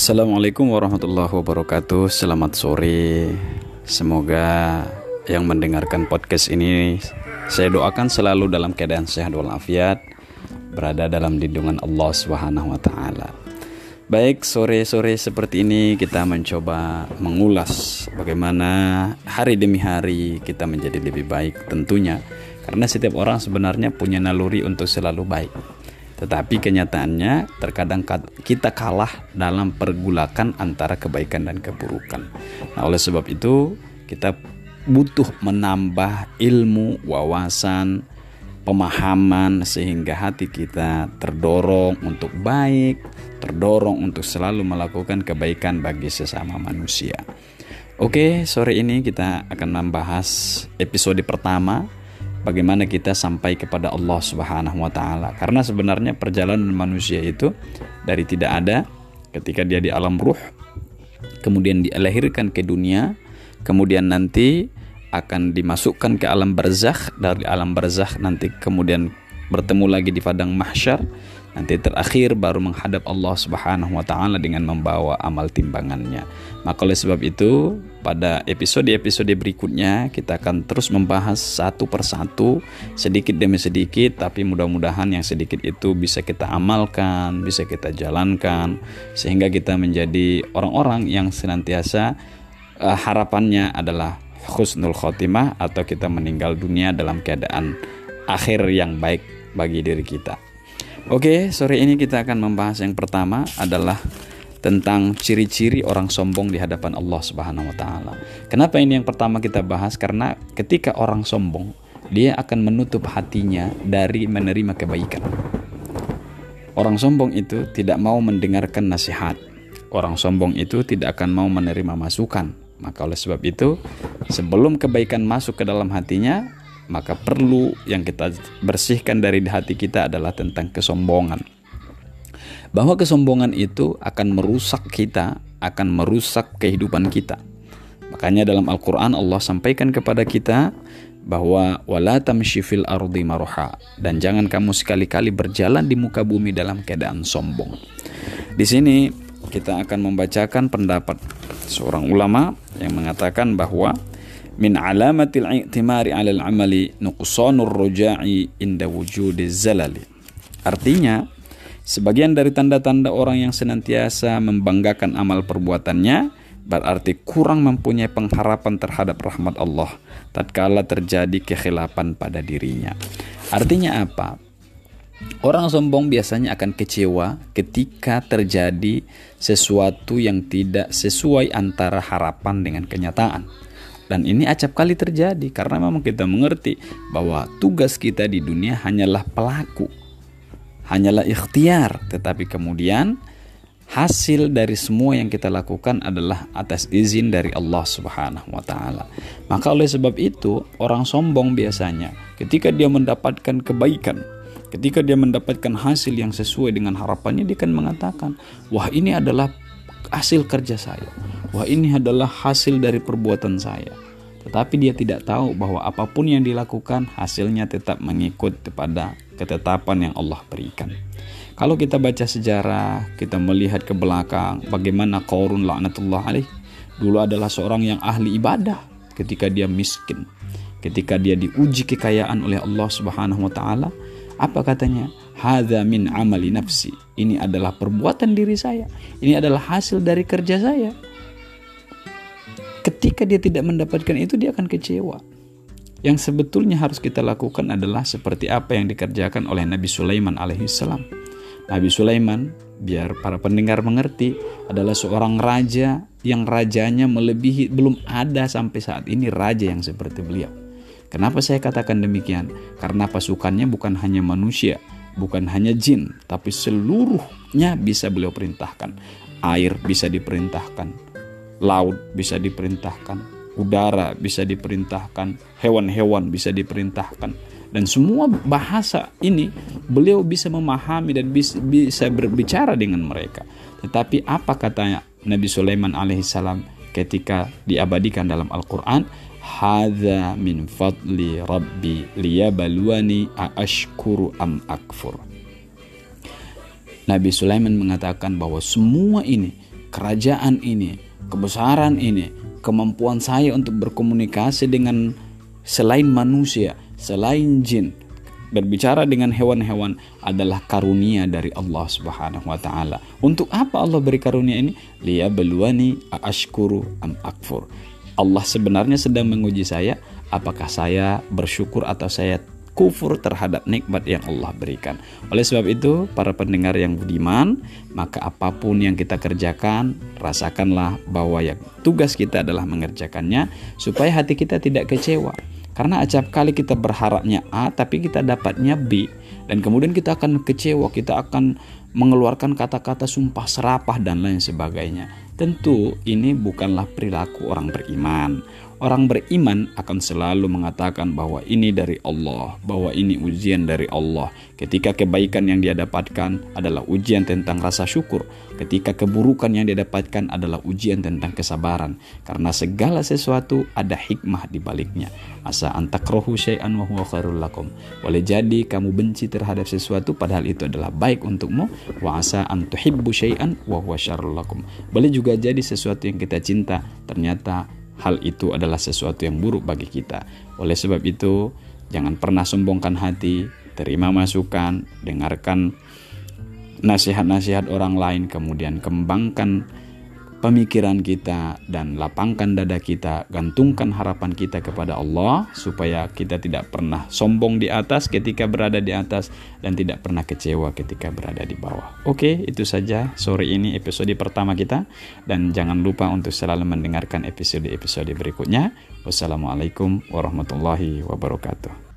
Assalamualaikum warahmatullahi wabarakatuh. Selamat sore. Semoga yang mendengarkan podcast ini saya doakan selalu dalam keadaan sehat walafiat, berada dalam lindungan Allah Subhanahu wa taala. Baik, sore-sore seperti ini kita mencoba mengulas bagaimana hari demi hari kita menjadi lebih baik tentunya karena setiap orang sebenarnya punya naluri untuk selalu baik. Tetapi kenyataannya terkadang kita kalah dalam pergulakan antara kebaikan dan keburukan. Nah, oleh sebab itu kita butuh menambah ilmu, wawasan, pemahaman sehingga hati kita terdorong untuk baik, terdorong untuk selalu melakukan kebaikan bagi sesama manusia. Oke, sore ini kita akan membahas episode pertama bagaimana kita sampai kepada Allah Subhanahu wa taala. Karena sebenarnya perjalanan manusia itu dari tidak ada ketika dia di alam ruh kemudian dilahirkan ke dunia, kemudian nanti akan dimasukkan ke alam barzakh dari alam barzakh nanti kemudian bertemu lagi di padang mahsyar nanti terakhir baru menghadap Allah Subhanahu wa taala dengan membawa amal timbangannya. Maka oleh sebab itu pada episode-episode berikutnya kita akan terus membahas satu persatu sedikit demi sedikit tapi mudah-mudahan yang sedikit itu bisa kita amalkan, bisa kita jalankan sehingga kita menjadi orang-orang yang senantiasa uh, harapannya adalah husnul khotimah atau kita meninggal dunia dalam keadaan akhir yang baik bagi diri kita. Oke, sore ini kita akan membahas yang pertama adalah tentang ciri-ciri orang sombong di hadapan Allah Subhanahu wa taala. Kenapa ini yang pertama kita bahas? Karena ketika orang sombong, dia akan menutup hatinya dari menerima kebaikan. Orang sombong itu tidak mau mendengarkan nasihat. Orang sombong itu tidak akan mau menerima masukan. Maka oleh sebab itu, sebelum kebaikan masuk ke dalam hatinya, maka perlu yang kita bersihkan dari hati kita adalah tentang kesombongan. Bahwa kesombongan itu akan merusak kita, akan merusak kehidupan kita. Makanya dalam Al-Qur'an Allah sampaikan kepada kita bahwa wala tamshi ardi maroha dan jangan kamu sekali-kali berjalan di muka bumi dalam keadaan sombong. Di sini kita akan membacakan pendapat seorang ulama yang mengatakan bahwa min alamatil i'timari 'alal amali nuqsanur ruja'i inda wujudi zalali. Artinya, sebagian dari tanda-tanda orang yang senantiasa membanggakan amal perbuatannya berarti kurang mempunyai pengharapan terhadap rahmat Allah tatkala terjadi kekhilapan pada dirinya. Artinya apa? Orang sombong biasanya akan kecewa ketika terjadi sesuatu yang tidak sesuai antara harapan dengan kenyataan. Dan ini acap kali terjadi karena memang kita mengerti bahwa tugas kita di dunia hanyalah pelaku. Hanyalah ikhtiar, tetapi kemudian hasil dari semua yang kita lakukan adalah atas izin dari Allah Subhanahu wa taala. Maka oleh sebab itu, orang sombong biasanya ketika dia mendapatkan kebaikan, ketika dia mendapatkan hasil yang sesuai dengan harapannya dia akan mengatakan, "Wah, ini adalah hasil kerja saya. Wah, ini adalah hasil dari perbuatan saya." Tetapi dia tidak tahu bahwa apa pun yang dilakukan hasilnya tetap mengikut kepada ketetapan yang Allah berikan. Kalau kita baca sejarah, kita melihat ke belakang bagaimana Qarun laknatullah alaih dulu adalah seorang yang ahli ibadah ketika dia miskin. Ketika dia diuji kekayaan oleh Allah Subhanahu wa taala, apa katanya? Hadza min amali nafsi. Ini adalah perbuatan diri saya. Ini adalah hasil dari kerja saya ketika dia tidak mendapatkan itu dia akan kecewa. Yang sebetulnya harus kita lakukan adalah seperti apa yang dikerjakan oleh Nabi Sulaiman alaihissalam. Nabi Sulaiman, biar para pendengar mengerti, adalah seorang raja yang rajanya melebihi belum ada sampai saat ini raja yang seperti beliau. Kenapa saya katakan demikian? Karena pasukannya bukan hanya manusia, bukan hanya jin, tapi seluruhnya bisa beliau perintahkan. Air bisa diperintahkan, laut bisa diperintahkan, udara bisa diperintahkan, hewan-hewan bisa diperintahkan. Dan semua bahasa ini beliau bisa memahami dan bisa berbicara dengan mereka. Tetapi apa katanya Nabi Sulaiman alaihissalam ketika diabadikan dalam Al-Quran? Hadza min fadli rabbi liyabaluani aashkuru am akfur. Nabi Sulaiman mengatakan bahwa semua ini kerajaan ini, kebesaran ini, kemampuan saya untuk berkomunikasi dengan selain manusia, selain jin, berbicara dengan hewan-hewan adalah karunia dari Allah Subhanahu wa taala. Untuk apa Allah beri karunia ini? beluani ashkuru am akfur. Allah sebenarnya sedang menguji saya apakah saya bersyukur atau saya kufur terhadap nikmat yang Allah berikan. Oleh sebab itu, para pendengar yang budiman, maka apa pun yang kita kerjakan, rasakanlah bahwa yang tugas kita adalah mengerjakannya supaya hati kita tidak kecewa. Karena acap kali kita berharapnya A tapi kita dapatnya B dan kemudian kita akan kecewa, kita akan mengeluarkan kata-kata sumpah serapah dan lain sebagainya. Tentu ini bukanlah perilaku orang beriman. Orang beriman akan selalu mengatakan bahwa ini dari Allah, bahwa ini ujian dari Allah. Ketika kebaikan yang dia dapatkan adalah ujian tentang rasa syukur, ketika keburukan yang dia dapatkan adalah ujian tentang kesabaran. Karena segala sesuatu ada hikmah di baliknya. Asa antakrohu syai'an wa huwa khairul lakum. Boleh jadi kamu benci terhadap sesuatu padahal itu adalah baik untukmu. Wa asa antuhibbu syai'an wa huwa syarrul lakum. Boleh juga jadi sesuatu yang kita cinta ternyata hal itu adalah sesuatu yang buruk bagi kita. Oleh sebab itu, jangan pernah sombongkan hati, terima masukan, dengarkan nasihat-nasihat orang lain, kemudian kembangkan pemikiran kita dan lapangkan dada kita, gantungkan harapan kita kepada Allah supaya kita tidak pernah sombong di atas ketika berada di atas dan tidak pernah kecewa ketika berada di bawah. Oke, itu saja sore ini episode pertama kita dan jangan lupa untuk selalu mendengarkan episode-episode berikutnya. Wassalamualaikum warahmatullahi wabarakatuh.